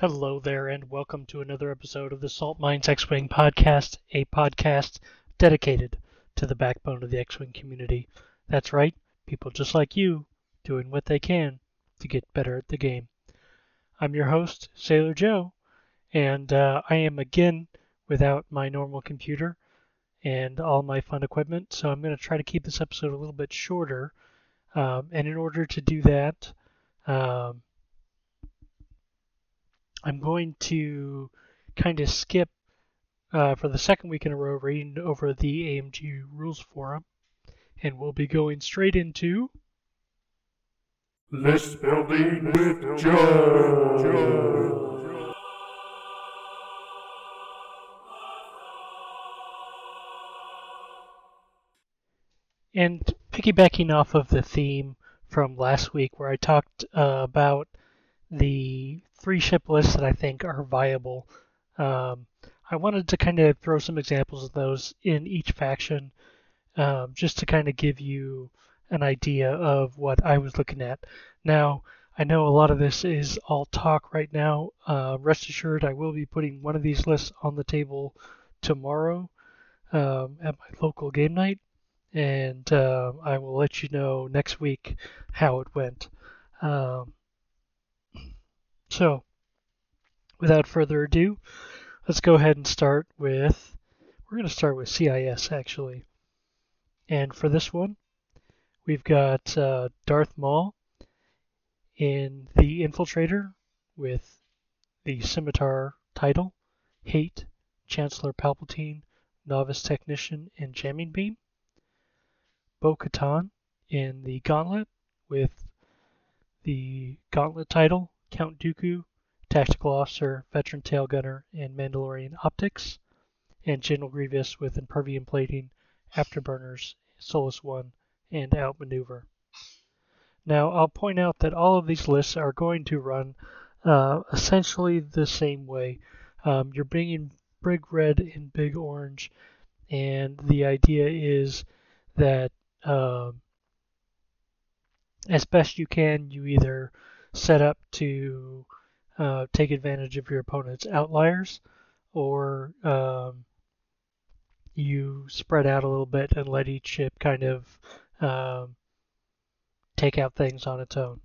Hello there, and welcome to another episode of the Salt Mines X Wing podcast, a podcast dedicated to the backbone of the X Wing community. That's right, people just like you doing what they can to get better at the game. I'm your host, Sailor Joe, and uh, I am again without my normal computer and all my fun equipment, so I'm going to try to keep this episode a little bit shorter. Um, and in order to do that, um, I'm going to kind of skip uh, for the second week in a row reading over the AMG Rules Forum, and we'll be going straight into. List building with Joe. And piggybacking off of the theme from last week, where I talked uh, about the three ship lists that I think are viable, um, I wanted to kind of throw some examples of those in each faction, um, just to kind of give you an idea of what I was looking at. Now, I know a lot of this is all talk right now. Uh, rest assured, I will be putting one of these lists on the table tomorrow um, at my local game night, and uh, I will let you know next week how it went. Um, so, without further ado, let's go ahead and start with. We're going to start with CIS actually. And for this one, we've got uh, Darth Maul in The Infiltrator with the Scimitar title, Hate, Chancellor Palpatine, Novice Technician, and Jamming Beam. Bo Katan in The Gauntlet with the Gauntlet title, Count Dooku, Tactical Officer, Veteran Tail Gunner, and Mandalorian Optics, and General Grievous with Impervium Plating, Afterburners, Soulless One, and Outmaneuver. Now, I'll point out that all of these lists are going to run uh, essentially the same way. Um, you're bringing Big Red and Big Orange, and the idea is that um, as best you can, you either set up to uh, take advantage of your opponent's outliers, or um, you spread out a little bit and let each ship kind of um, take out things on its own.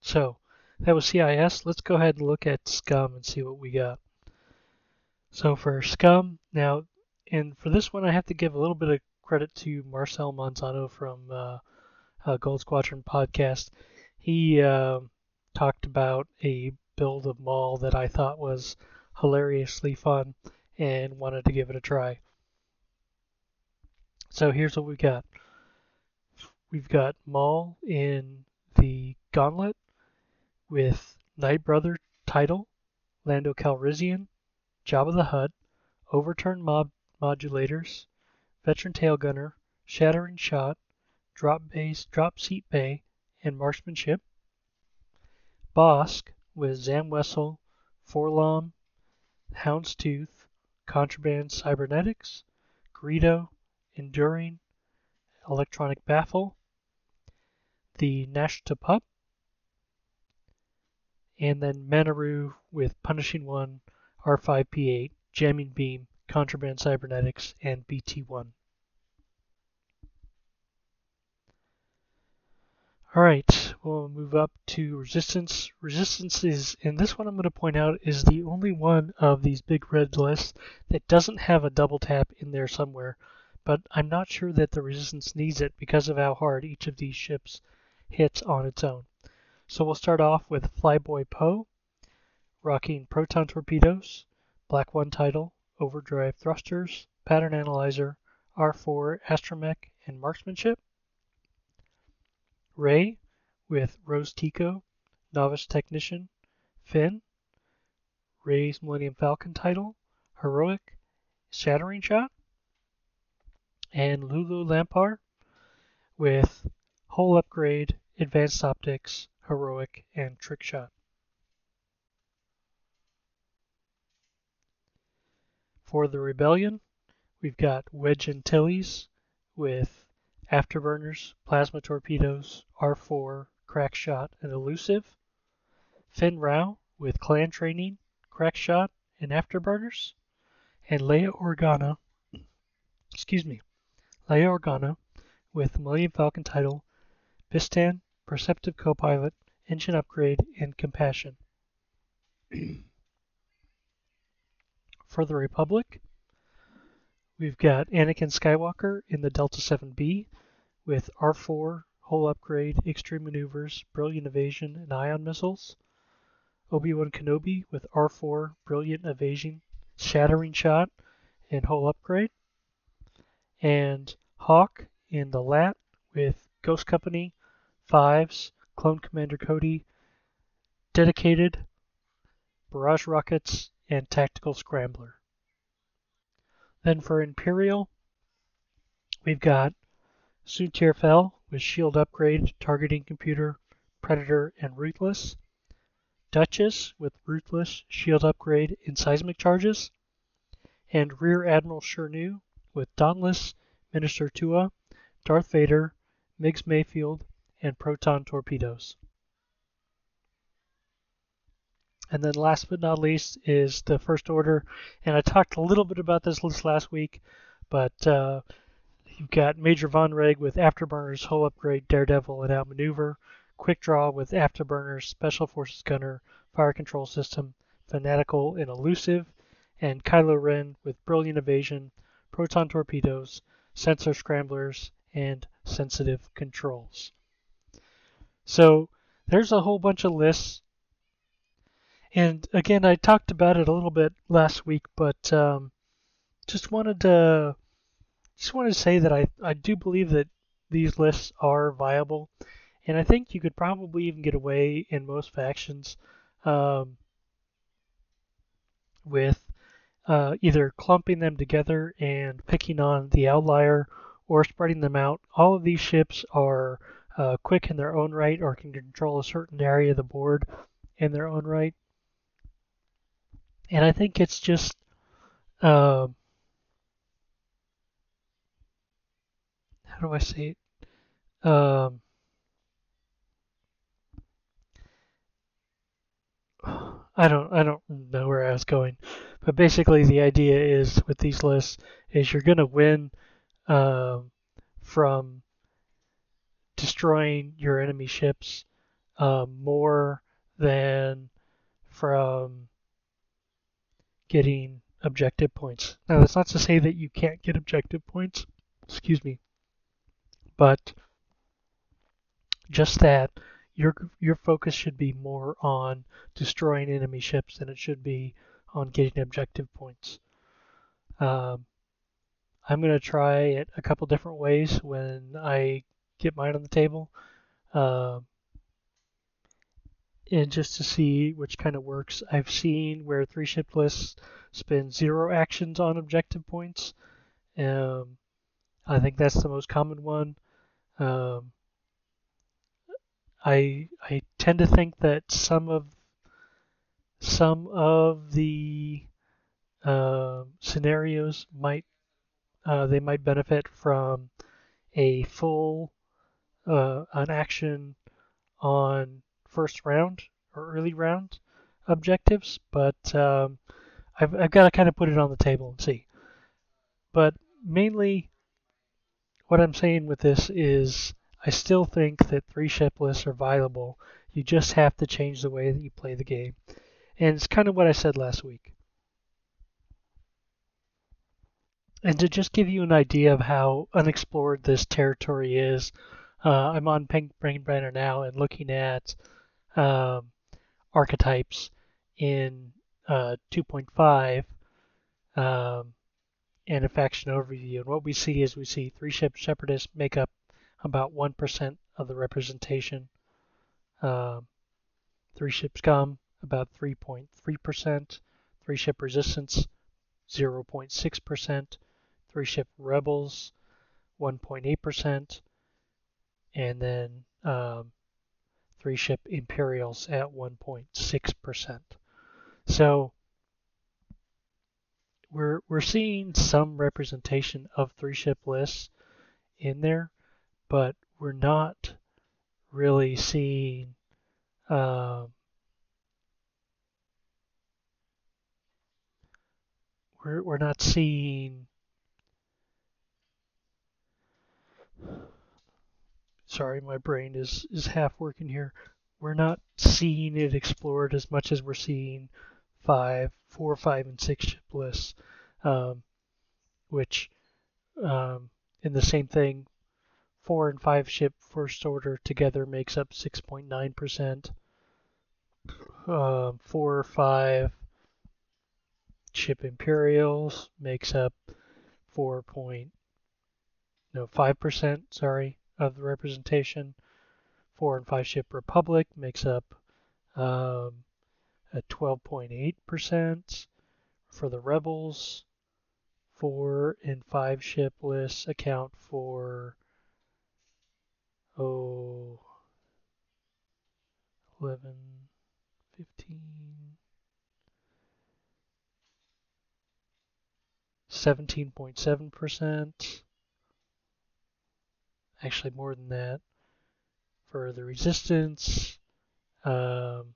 So that was CIS. Let's go ahead and look at Scum and see what we got. So for Scum, now, and for this one, I have to give a little bit of credit to Marcel Manzano from uh, uh, Gold Squadron podcast. He uh, talked about a build of Maul that I thought was hilariously fun and wanted to give it a try. So here's what we've got. We've got Maul in the Gauntlet with Night Brother title, Lando Calrissian, Jabba the Hutt, Overturn Mob Modulators, Veteran Tail Gunner, Shattering Shot, Drop Base, Drop Seat Bay, and Marksmanship. Bossk with Zam Wesell, 4-LOM, Houndstooth, Contraband Cybernetics, Greedo, Enduring, Electronic Baffle, the Nashta Pup, and then Manaroo with Punishing One, R5P8, Jamming Beam, Contraband Cybernetics, and BT1. Alright, we'll move up to Resistance. Resistance is, and this one I'm going to point out, is the only one of these big red lists that doesn't have a double tap in there somewhere. But I'm not sure that the Resistance needs it because of how hard each of these ships hits on its own. So we'll start off with Flyboy Poe, rocking proton torpedoes, Black 1 title, overdrive thrusters, pattern analyzer, R4 astromech, and marksmanship. Rey with Rose Tico, Novice Technician, Finn, Rey's Millennium Falcon title, Heroic, Shattering Shot, and L'ulo L'ampar with Hull Upgrade, Advanced Optics, Heroic, and Trick Shot. For the Rebellion, we've got Wedge Antilles with Afterburners, Plasma Torpedoes, R4, Crackshot, and Elusive, Fenn Rau with Clan Training, Crackshot, and Afterburners, and Leia Organa, excuse me, Leia Organa with Millennium Falcon title, Bistan, Perceptive Copilot, Engine Upgrade, and Compassion. For the Republic, we've got Anakin Skywalker in the Delta 7B with R4, Hull Upgrade, Extreme Maneuvers, Brilliant Evasion, and Ion Missiles. Obi-Wan Kenobi with R4, Brilliant Evasion, Shattering Shot, and Hull Upgrade. And Hawk in the LAT with Ghost Company, Fives, Clone Commander Cody, Dedicated, Barrage Rockets, and Tactical Scrambler. Then for Imperial, we've got Soontir Fel with Shield Upgrade, Targeting Computer, Predator, and Ruthless. Duchess with Ruthless, Shield Upgrade, and Seismic Charges. And Rear Admiral Chiraneau with Dauntless, Minister Tua, Darth Vader, Migs Mayfield, and Proton Torpedoes. And then last but not least is the First Order. And I talked a little bit about this list last week, but uh, you've got Major Vonreg with Afterburners, Hull Upgrade, Daredevil, and Outmaneuver. Quick Draw with Afterburners, Special Forces Gunner, Fire Control System, Fanatical, and Elusive. And Kylo Ren with Brilliant Evasion, Proton Torpedoes, Sensor Scramblers, and Sensitive Controls. So there's a whole bunch of lists and again, I talked about it a little bit last week, but um, just wanted to just wanted to say that I, I do believe that these lists are viable, and I think you could probably even get away in most factions um, with uh, either clumping them together and picking on the outlier or spreading them out. All of these ships are uh, quick in their own right or can control a certain area of the board in their own right and I think it's just uh, how do I say it? Um, I don't I don't know where I was going, but basically the idea is with these lists is you're to win um, from destroying your enemy ships uh, more than from getting objective points. Now, that's not to say that you can't get objective points, excuse me, but just that your your focus should be more on destroying enemy ships than it should be on getting objective points. Um, I'm going to try it a couple different ways when I get mine on the table. Um, and just to see which kind of works. I've seen where three ship lists spend zero actions on objective points. Um, I think that's the most common one. Um, I I tend to think that some of some of the uh, scenarios might uh, they might benefit from a full uh, an action on first round or early round objectives, but um, I've, I've got to kind of put it on the table and see. But mainly, what I'm saying with this is I still think that three ship lists are viable. You just have to change the way that you play the game. And it's kind of what I said last week. And to just give you an idea of how unexplored this territory is, uh, I'm on Pink Brain Brenner now and looking at um, archetypes in uh, 2.5 um, and a faction overview. And what we see is we see three ship separatists make up about 1% of the representation. Um, three ship scum about 3.3%. Three ship resistance 0.6%. Three ship rebels 1.8%. And then um, three ship Imperials at 1.6%. So we're we're seeing some representation of three ship lists in there, but we're not really seeing um, we're we're not seeing sorry my brain is is half working here we're not seeing it explored as much as we're seeing five four five and six ship lists um, which um, in the same thing four and five ship first order together makes up 6.9%. Um, four or five ship Imperials makes up 4 point, no, 5%, sorry, of the representation. Four and five ship Republic makes up um, a 12.8% for the Rebels. Four and five ship lists account for oh, 11, 15, 17.7%. Actually, more than that. For the resistance, um,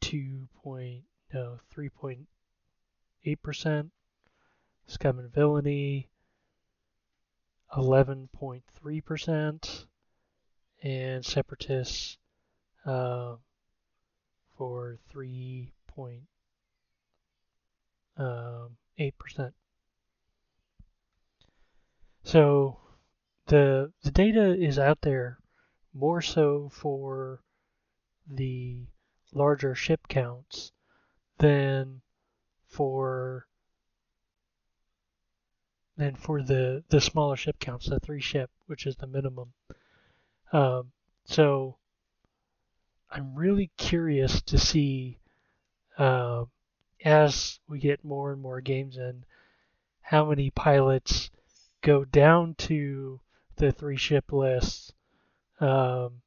two point no three point eight percent Scum and Villainy, 11.3%, and Separatists uh, for 3.8%. Um, so the the data is out there more so for the larger ship counts than for and for the the smaller ship counts, the three ship, which is the minimum. Um, so I'm really curious to see uh, as we get more and more games in, how many pilots go down to the three ship list um,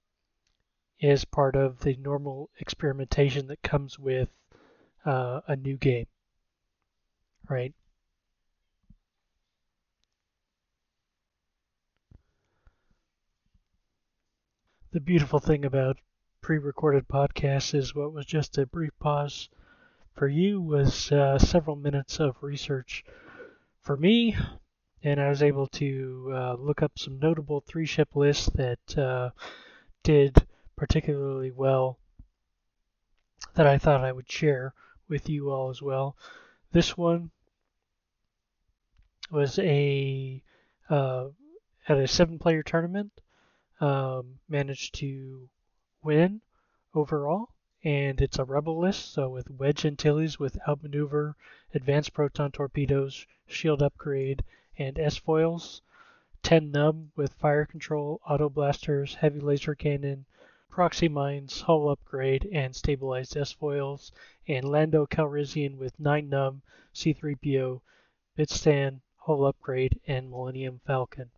as part of the normal experimentation that comes with uh, a new game, right? the beautiful thing about pre-recorded podcasts is what was just a brief pause for you was uh, several minutes of research for me, and I was able to uh, look up some notable three-ship lists that uh, did particularly well that I thought I would share with you all as well. This one was a uh, at a seven-player tournament um, managed to win overall. And it's a rebel list, so with wedge Antilles with outmaneuver, advanced proton torpedoes, shield upgrade, and S foils. Ten Numb with fire control, auto blasters, heavy laser cannon, proxy mines, hull upgrade, and stabilized S foils. And Lando Calrissian with Nien Nunb, C3PO, Bistan, hull upgrade, and Millennium Falcon.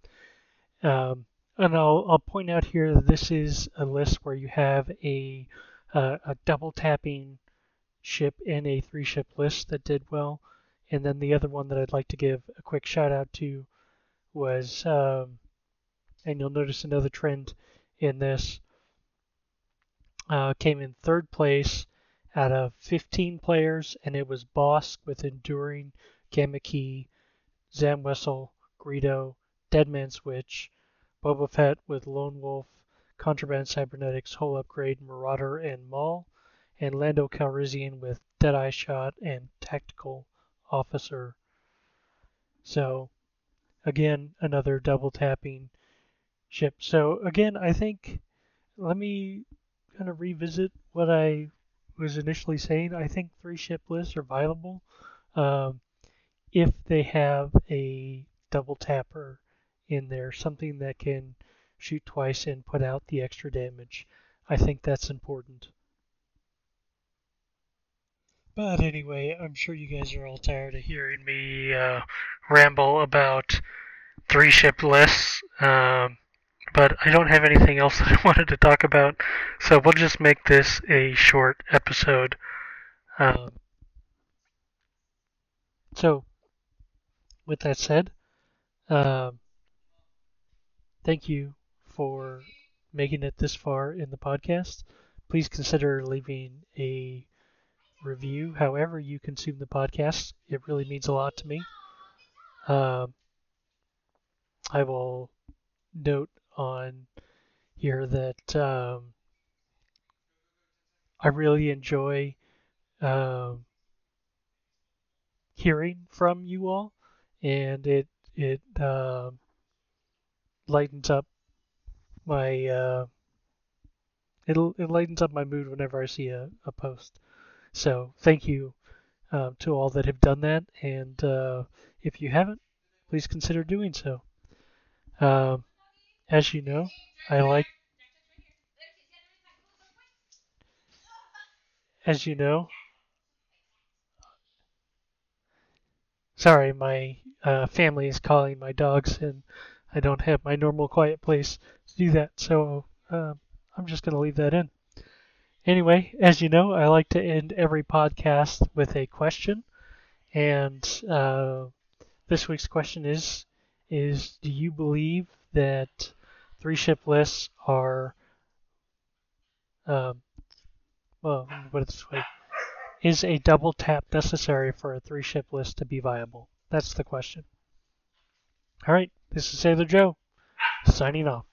Um, and I'll, I'll point out here this is a list where you have a, uh, a double tapping ship in a three ship list that did well. And then the other one that I'd like to give a quick shout out to was, um, and you'll notice another trend in this, uh, came in third place out of 15 players, and it was Bossk with Enduring, Gamma Key, Zam Greedo, Deadman Switch, Boba Fett with Lone Wolf, Contraband Cybernetics, Hull Upgrade, Marauder, and Maul, and Lando Calrissian with Deadeye Shot and Tactical Officer. So, again, another double tapping ship. So, again, I think, let me kind of revisit what I was initially saying. I think three ship lists are viable um, if they have a double tapper in there, something that can shoot twice and put out the extra damage. I think that's important. But anyway, I'm sure you guys are all tired of hearing me uh, ramble about three ship lists. Um, but I don't have anything else that I wanted to talk about, so we'll just make this a short episode. Um, so, with that said, Um, thank you for making it this far in the podcast. Please consider leaving a review however you consume the podcast. It really means a lot to me. Um, I will note on here that um, I really enjoy um, hearing from you all, and it it uh, lightens up my uh, it it lightens up my mood whenever I see a, a post. So thank you uh, to all that have done that, and uh, if you haven't, please consider doing so. Um, as you know, I like. As you know, sorry, my uh, family is calling my dogs, and I don't have my normal quiet place to do that, so uh, I'm just going to leave that in. Anyway, as you know, I like to end every podcast with a question, and uh, this week's question is: is Do you believe that three ship lists are um, well, it this way: is a double tap necessary for a three ship list to be viable? That's the question. All right, this is Sailor Joe, signing off.